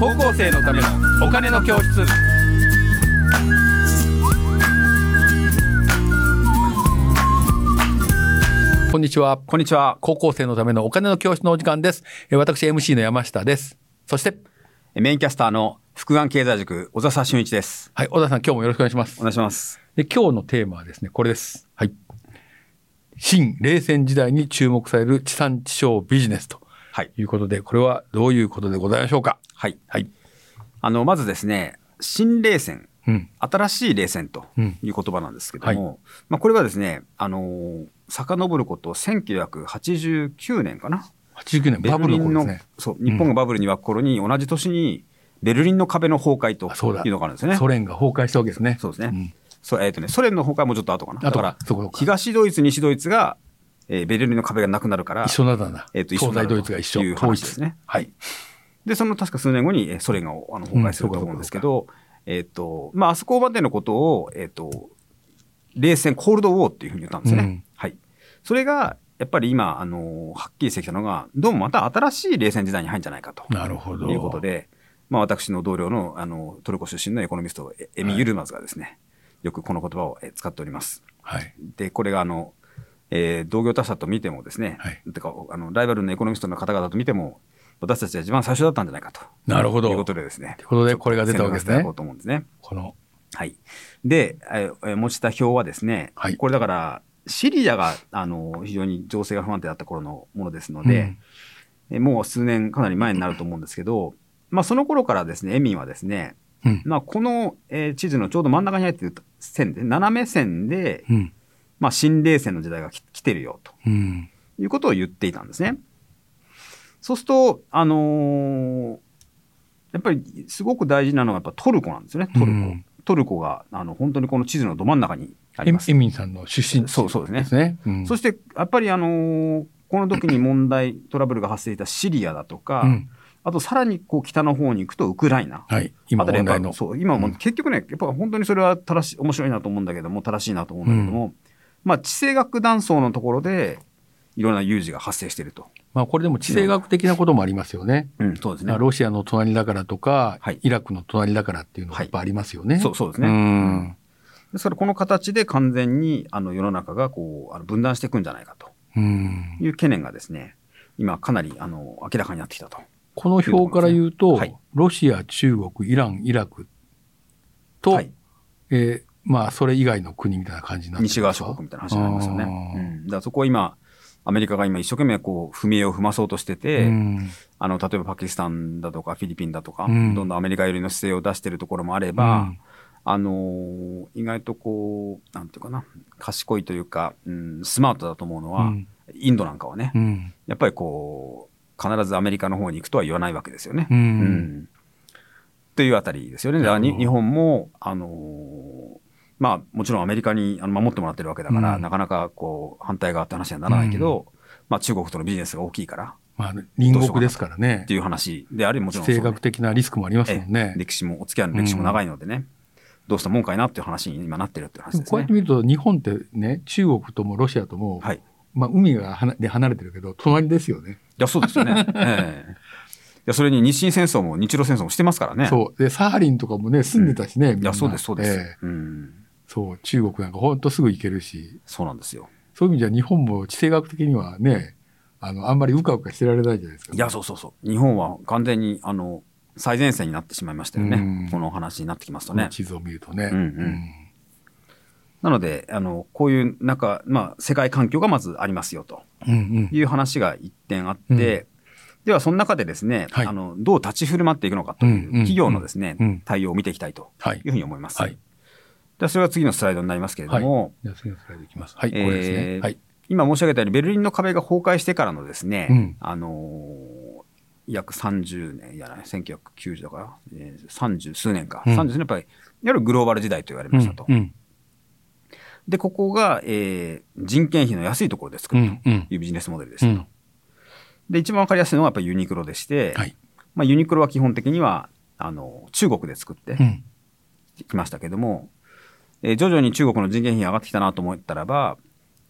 高校生のためのお金の教室。こんにちは。こんにちは。高校生のためのお金の教室のお時間です。えー私 MC の山下です。そしてメインキャスターの福眼経済塾、小笹俊一です。はい小田さん今日もよろしくお願いします。お願いします。で今日のテーマはですねこれです。はい。新冷戦時代に注目される地産地消ビジネスと。はい。いうことでこれはどういうことでございましょうか？はい。はい。あの、まずですね、新冷戦、うん。新しい冷戦とうん。いう言葉なんですけども、まあ、これはですね、あのー、遡ること1989年かな？89年。バブルの頃ですね。そう、日本がバブルに沸く頃に、同じ年にベルリンの壁の崩壊というのがあるんですよね。ソ連が崩壊したわけですね。そうですね。ん。そうえっ、とね、ソ連の崩壊はもうちょっと後かな。だ後か、から。東ドイツ、西ドイツが、えーベルリンの壁がなくなるから、一緒なんだな、えっと一緒東になる西ドイツが一緒。という話ですね。はい。で、その確か数年後にえーソ連があの崩壊すると思うんですけど、えっ、と、まあ、あそこまでのことを、えっ、と、冷戦、コールドウォーっていうふうに言ったんですね。うん。はい。それが、やっぱり今、あの、はっきりしてきたのが、どうもまた新しい冷戦時代に入るんじゃないかと。なるほど。いうことで、まあ、私の同僚の、あの、トルコ出身のエコノミスト、エエミ・ユルマズがですね、よくこの言葉をえー使っております。はい。で、これがあの、えー同業他社と見てもですね、はいてかあのライバルのエコノミストの方々と見ても、私たちが一番最初だったんじゃないかと。なるほどということでですね。ということでこれが出たわけですねこうと思うんですね。このはい。で、えーえー持ちた表はですね、はいこれだから、シリアが、あの、非常に情勢が不安定だった頃のものですので、うんえーもう数年かなり前になると思うんですけど、まあその頃からですね、エミンはですね、うんまあこの、えー地図のちょうど真ん中に入っている線で、斜め線で、うんまあ新冷戦の時代がき来てるよと。うんいうことを言っていたんですね。そうすると、あのーやっぱりすごく大事なのはやっぱトルコなんですよね、トルコ。うんトルコがあの本当にこの地図のど真ん中にあります。エミンさんの出身地そうそうですねうんそしてやっぱり、あのーこの時に問題、トラブルが発生したシリアだとか、うんあとさらにこう北の方に行くとウクライナ。はい今問題のそう今も結局ね、やっぱ本当にそれは正しい、面白いなと思うんだけども、正しいなと思うんだけども、まあ地政学断層のところで、いろんな有事が発生していると。まあこれでも地政学的なこともありますよね。うん、そうですね。ロシアの隣だからとか、はい。イラクの隣だからっていうのがやっぱありますよね。そうそうですね。ん。ですからこの形で完全にあの世の中がこうあの分断していくんじゃないかと。うん。いう懸念がですね、今かなりあの明らかになってきたと。この表から言うと、はい。ロシア、中国、イラン、イラクと、はい。えーまあそれ以外の国みたいな感じになってる西側諸国みたいな話になりますよね。うん、だからそこは今、アメリカが今一生懸命こう踏み絵を踏まそうとしてて、うん。あの例えばパキスタンだとかフィリピンだとか、うん。どんどんアメリカ寄りの姿勢を出しているところもあれば、うん。あのー意外とこう、なんていうかな、賢いというか、うん、スマートだと思うのは、うん。インドなんかはね、うん。やっぱりこう、必ずアメリカの方に行くとは言わないわけですよね。うん。うん。というあたりですよね。日本も、あのーまあ、もちろんアメリカにあの守ってもらってるわけだから、うんなかなかこう、反対側って話にはならないけど、まあ、中国とのビジネスが大きいからまあ隣国ですからねっていう話であり、もち地ろんそうね、政学的なリスクもありますもんえねえ。歴史も、お付き合いの歴史も長いのでね、どうしたもんかいなっていう話に今なってるっていう話ですねこうやって。見ると日本ってね中国ともロシアとも、はい。いまあ、海がはなで離れてるけど隣ですよね。や、そうですよね。ええいや、それに日清戦争も日露戦争もしてますからね。そうでサハリンとかもね住んでたしね、みんないや、そうです、そうです。ええうん。そう中国なんかほんとすぐ行けるしそうなんですよ。そういう意味じゃ日本も地政学的にはねあのあんまりうかうかしてられないじゃないですか。いや、そうそうそう。日本は完全に、あの、最前線になってしまいましたよね。うんこの話になってきますとね。地図を見るとね。うんうんなので、あの、こういう、なんか、まあ、世界環境がまずありますよとうんうんいう話が一点あって、うんでは、その中でですね、はいあの、どう立ち振る舞っていくのかといううんうん企業のですね、うん対応を見ていきたいとはいいうふうに思います。はいでは、それが次のスライドになりますけれども、じゃあ次のスライドいきます。はい、えーこれですね。はい。今申し上げたように、ベルリンの壁が崩壊してからのですね、うんあのー約30年、いやない、1990だから、えー、30数年か、うん30年やっぱり、いわゆるグローバル時代と言われましたと。うんうんで、ここが、えー人件費の安いところで作るとうんうんいうビジネスモデルですと。うんで、一番わかりやすいのはやっぱりユニクロでして、はい。まあ、ユニクロは基本的には、あの、中国で作ってうんきましたけども、えー徐々に中国の人件費が上がってきたなと思ったらば、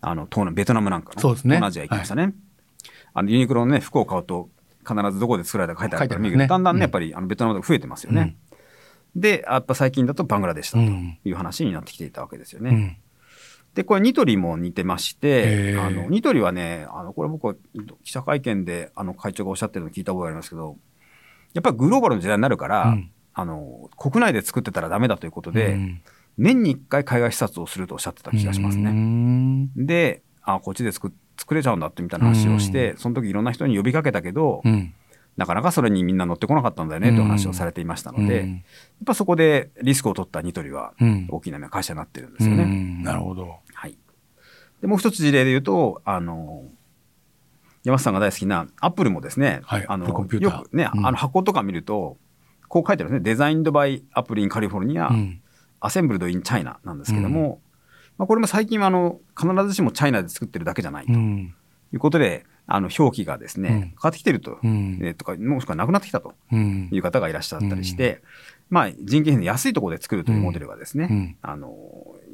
あの、東南、ベトナムなんかの、そうですね。東南アジア行きましたね。あの、ユニクロのね、服を買うと、必ずどこで作られたか書いてあるから見るねだんだんね、うん。やっぱりあのベトナムとか増えてますよね。で、やっぱ最近だとバングラデシュだうん。という話になってきていたわけですよね。うん。で、これニトリも似てましてあの、ニトリはね、あの、これ僕は記者会見であの会長がおっしゃってるのを聞いた覚えがありますけど、やっぱりグローバルの時代になるから、うん。あの、国内で作ってたらダメだということで、うん年に1回海外視察をするとおっしゃってた気がしますうね。んで、あ、こっちで作作れちゃうんだってみたいな話をして、その時いろんな人に呼びかけたけど、うんなかなかそれにみんな乗ってこなかったんだよねという話をされていましたので、うんやっぱそこでリスクを取ったニトリはうん大きな会社になってるんですよね。うんなるほど。はい。で、もう一つ事例で言うと、あの、山下さんが大好きなアップルもですね、よくね、うんあの箱とか見ると、こう書いてあるんですね。デザインドバイアップルインカリフォルニア、うんアセンブルドインチャイナなんですけども、まあ、これも最近はあの必ずしもチャイナで作ってるだけじゃないとうん。いうことで、あの表記がですね、うん。変わってきてると、うん。えーとか、もしくはなくなってきたとうん。いう方がいらっしゃったりして、まあ人件費の安いところで作るというモデルがですね、うん。あの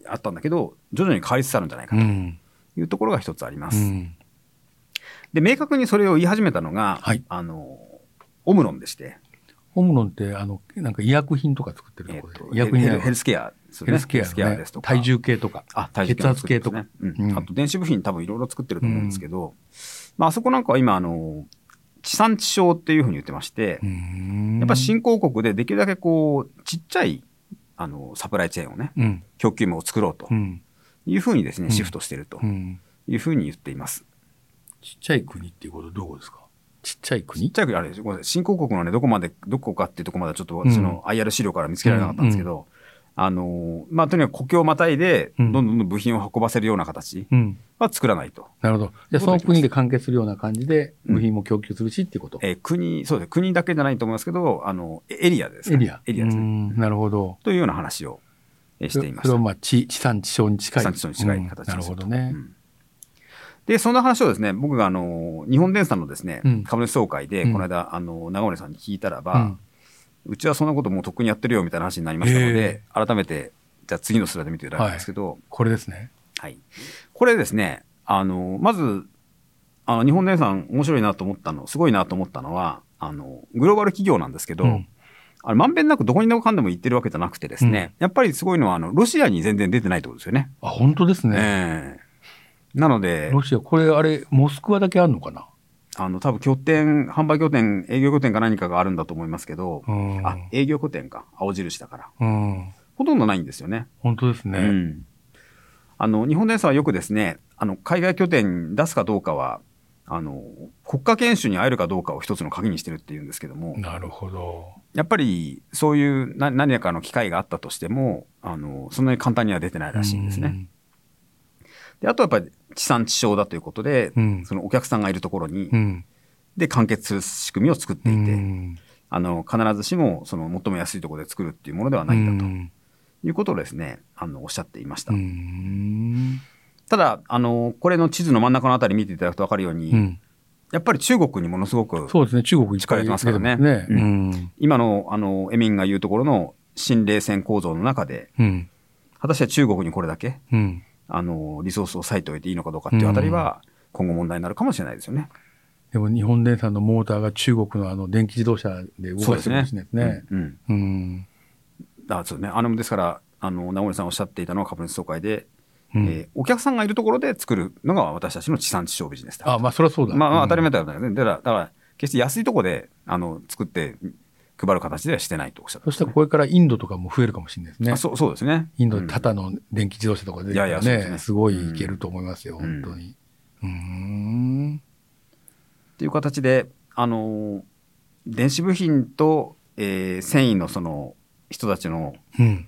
あったんだけど、徐々に変わりつつあるんじゃないかとうん。いうところが一つあります。うん。で、明確にそれを言い始めたのが、はい。あの、オムロンでして、ホムロンって、あの、なんか医薬品とか作ってるところとで、医薬品ヘルヘルスケアですよね。ヘルスケアですとか。体重計とか、あ、体重計血圧計とか。あと電子部品多分いろいろ作ってると思うんですけど、まああそこなんかは今あの、地産地消っていうふうに言ってまして、うん。やっぱ新興国でできるだけこう、ちっちゃい、あの、サプライチェーンをね、うん。供給網を作ろうとうん。いうふうにですね、うん。シフトしてるとうん。いうふうに言っています。ちっちゃい国っていうことどこですか？ちっちゃいちっ国ちゃい国あれですごめんなさい新興国のね、どこまで、どこかっていうところまではちょっと私の IR 資料から見つけられなかったんですけど、あの、まあ、とにかく国境をまたいで、うんどんどんどんどん部品を運ばせるような形うん。は作らないと。なるほど。じゃあその国で完結するような感じで部品も供給するしっていうこと？えー国、そうですね、国だけじゃないと思いますけど、あの、エエリアですかね、エリア。エリアですね。うんなるほど。というような話をえーしていました。それはまあ地地産地消に近い。地産地消に近い形うんなるですほどねう。んで、そんな話をですね、僕があの、日本電産のですね、うん。株主総会で、うん。この間、あの、長森さんに聞いたらば、うちはそんなこともうとっくにやってるよみたいな話になりましたので、改めて、じゃあ次のスライド見ていただくんですけど、これですね。はい。これですね、あの、まず、あの、日本電産面白いなと思ったの、すごいなと思ったのは、あの、グローバル企業なんですけど、うん。あの、まんべんなくどこにでもかんでも行ってるわけじゃなくてですね、やっぱりすごいのは、あの、ロシアに全然出てないってことですよね。あ、本当ですね。ええなので、ロシア、これあれ、モスクワだけあるのかな？あの、多分拠点、販売拠点、営業拠点か何かがあるんだと思いますけど、うん。あ、営業拠点か。青印だから。うん。ほとんどないんですよね。本当ですうね。ん。あの、日本電産はよくですね、あの、海外拠点に出すかどうかは、あの、国家研修に会えるかどうかを一つの鍵にしてるっていうんですけども、なるほど。やっぱりそういうな何かの機会があったとしても、あの、そんなに簡単には出てないらしいんですね。で、あとはやっぱり地産地消だということで、うん。そのお客さんがいるところに、うん。で、完結する仕組みを作ってういて、ん。あの、必ずしも、その、最も安いところで作るっていうものではないんだとうんいうことをですね、あの、おっしゃっていました。うん。ただ、あの、これの地図の真ん中のあたり見ていただくと分かるように、うん。やっぱり中国にものすごく、そうですね。中国力入れてますからね出てますうね。今の、あの、エミンが言うところの新冷戦構造の中で、うん。うん。果たして中国にこれだけ、うん。あの、リソースを割いておいていいのかどうかっていうあたりは、今後問題になるかもしれないですよね。でも日本電産のモーターが中国のあの電気自動車で動かしてるかもしれないですね。うん。うんうん。あそうね。あの、ですから、あの、直森さんおっしゃっていたのは株主総会で、うんえーお客さんがいるところで作るのが私たちの地産地消ビジネスだ。あ、まあそりゃそうだ。まあ、まあ当たり前。前だよね。だから、だから決して安いところで、あの、作って配る形ではしてないとおっしゃってそしたらこれからインドとかも増えるかもしれないですねあ。そうそうですね。インドタタの電気自動車とか出てきたらいやいやそうですね、ねすごいいけると思いますよ、うん本当に。うーん。っていう形で、あのー電子部品と、えー繊維のその人たちのうん。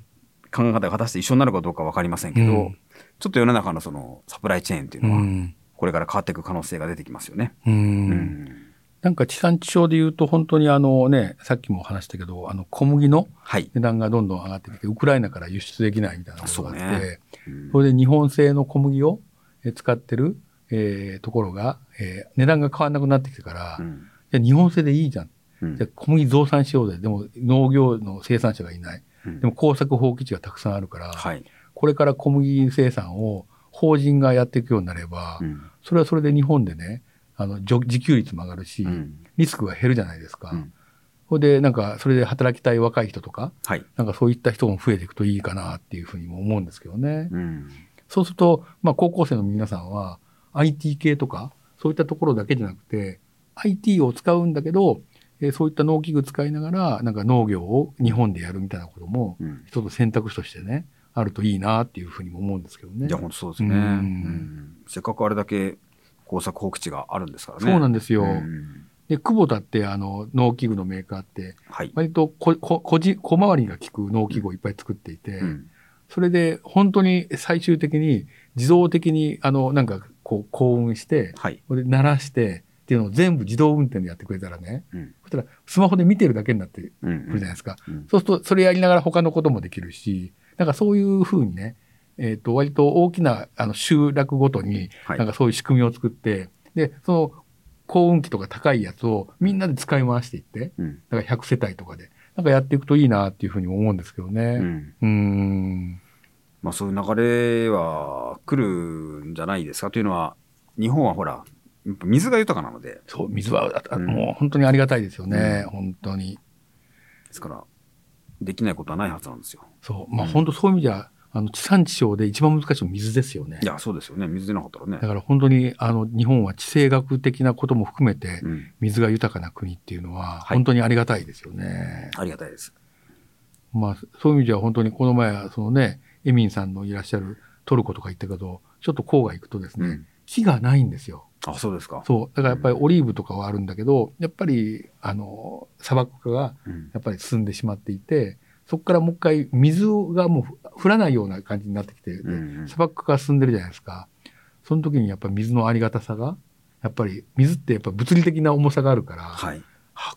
考え方が果たして一緒になるかどうかわかりませんけど、うんちょっと世の中のそのサプライチェーンっていううのは、ん。これから変わっていく可能性が出てきますよね。う。うんんなんか地産地消で言うと、本当にあのね、さっきも話したけど、あの小麦のはい。値段がどんどん上がってきて、ウクライナから輸出できないみたいなことがあって、ねうんそれで日本製の小麦をえー使ってる、えーところが、えー値段が変わらなくなってきてから、うんじゃあ日本製でいいじゃん。うんじゃあ小麦増産しようぜ。でも農業の生産者がいない。うんでも耕作放棄地がたくさんあるから、はい。これから小麦生産を法人がやっていくようになれば、うんそれはそれで日本でね、あのじょ自給率も上がるし、うんリスクが減るじゃないですか。うんほいで、なんか、それで働きたい若い人とか、はい。なんかそういった人も増えていくといいかなっていうふうにも思うんですけどね。うん。そうすると、まあ、高校生の皆さんは IT 系とか、そういったところだけじゃなくて、IT を使うんだけど、えーそういった農機具使いながら、なんか農業を日本でやるみたいなことも、うん一つ選択肢としてね、あるといいなっていうふうにも思うんですけどね。いや、本当そうですね。うんうんせっかくあれだけ工作放棄地があるんですからね。そうなんですよ。うんで、久保田ってあの農機具のメーカーって、はい。割とここ小じ小回りが利く農機具をいっぱい作っていて、うんそれで本当に最終的に自動的にあのなんかこう幸運して、はい。これで鳴らしてっていうのを全部自動運転でやってくれたらね、うんそしたらスマホで見てるだけになってくうんるじゃないですか。うんそうするとそれやりながら他のこともできるし、なんかそういうふうにね、えっ、と割と大きなあの集落ごとにはいなんかそういう仕組みを作って、で、その幸運期とか高いやつをみんなで使い回していって、うんだから100世帯とかで、なんかやっていくといいなっていうふうに思うんですけどうね。んうーん。まあそういう流れは来るんじゃないですかというのは、日本はほら、水が豊かなので、そう、水は、うんもう本当にありがたいですよね。うん本当に。ですから、できないことはないはずなんですよ。そう。まあ、うん本当そういう意味じゃ、あの、地産地消で一番難しいのは水ですよねい。や、そうですよね。水でなかったらねだ。から本当に、あの、日本は地政学的なことも含めて、うん。水が豊かな国っていうのは、はい本当にありがたいですよね。ありがたいです。まあ、そういう意味じゃ本当にこの前は、そのね、エミンさんのいらっしゃるトルコとか行ったけど、ちょっと郊外行くとですね、うん木がないんですよ。あ、そうですか。そう。だからやっぱりオリーブとかはあるんだけど、やっぱり、あの、砂漠化がうんやっぱり進んでしまっていて、そこからもう一回水がもう降らないような感じになってきて、うんうん砂漠化が進んでるじゃないですか。その時にやっぱ水のありがたさが、やっぱり水ってやっぱ物理的な重さがあるから、はい。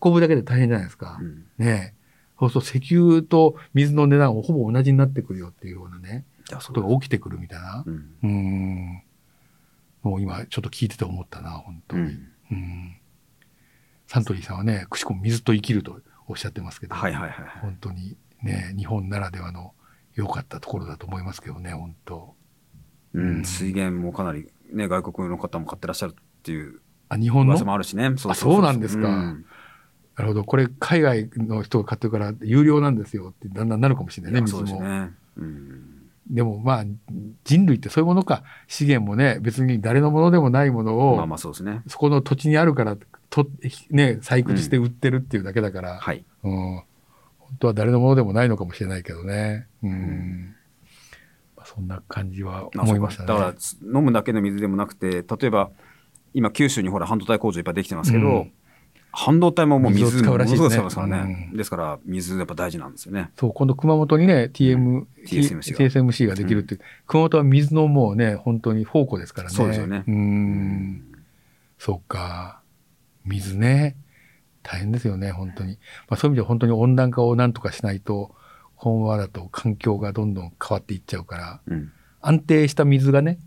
運ぶだけで大変じゃないですか。うんねえ。そうすると石油と水の値段をほぼ同じになってくるよっていうようなね、ことが起きてくるみたいな。うん。うーん。もう今ちょっと聞いてて思ったな、本当に。うん。うん。サントリーさんはね、くしくも水と生きるとおっしゃってますけど、はいはいはい。本当にね、日本ならではの良かったところだと思いますけどね、本当。うん。水源もかなりね、外国の方も買ってらっしゃるっていうあ、日本の？噂もあるしね。そうそうなんですかうんなるほど。これ、海外の人が買ってるから有料なんですよってだんだんなるかもしれないね、水も。ね。うん。でもまあ、人類ってそういうものか。資源もね、別に誰のものでもないものを、まあまあそうですね。そこの土地にあるから、と、ね、採掘して売ってるっていうだけだから、はい。うん。本当は誰のものでもないのかもしれないけどね。うん。まあそんな感じはあ思いましたね。だからつ飲むだけの水でもなくて、例えば今九州にほら半導体工場いっぱいできてますけど、うん半導体ももう水使うらしいですねすからね。うんですから水やっぱ大事なんですよね。そう、今度熊本にね、TM、TSMC が TSMC ができるって熊本は水のもうね、本当に宝庫ですからね。そうですよねうん。そうか。水ね。大変ですよね、本当に。まあそういう意味では本当に温暖化をなんとかしないと、このままだと環境がどんどん変わっていっちゃうから、うん。安定した水がね、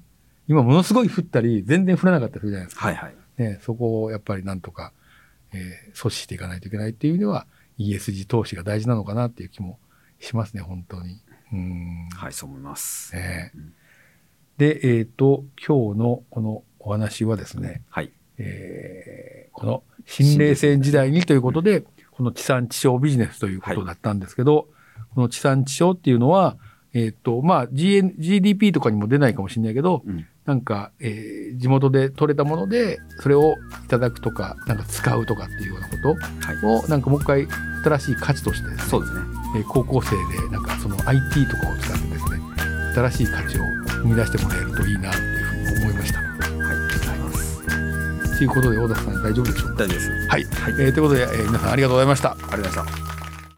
今ものすごい降ったり、全然降らなかったりするじゃないですか。はいはい。ね、そこをやっぱりなんとか、えー阻止していかないといけないっていう意味では ESG 投資が大事なのかなっていう気もしますね、本当に。うん。はい、そう思います。ねうんで、えっ、と、今日のこのお話はですね、はい。えーこの新冷戦時代にということで、この地産地消ビジネスということだったんですけど、この地産地消っていうのは、えっ、と、まあ、GN GDP とかにも出ないかもしれないけど、うん。なんか、えー地元で採れたもので、それをいただくとか、なんか使うとかっていうようなこはい。とを、なんかもう一回新しい価値としてね、そうですね。えー高校生でなんかその IT とかを使ってですね、新しい価値を生み出してもらえるといいなっていうふうに思いました。ということで、小田さん大丈夫でしょうか？大丈夫です。はい。はい。えーということで、えー皆さんありがとうございました。ありがとうございました。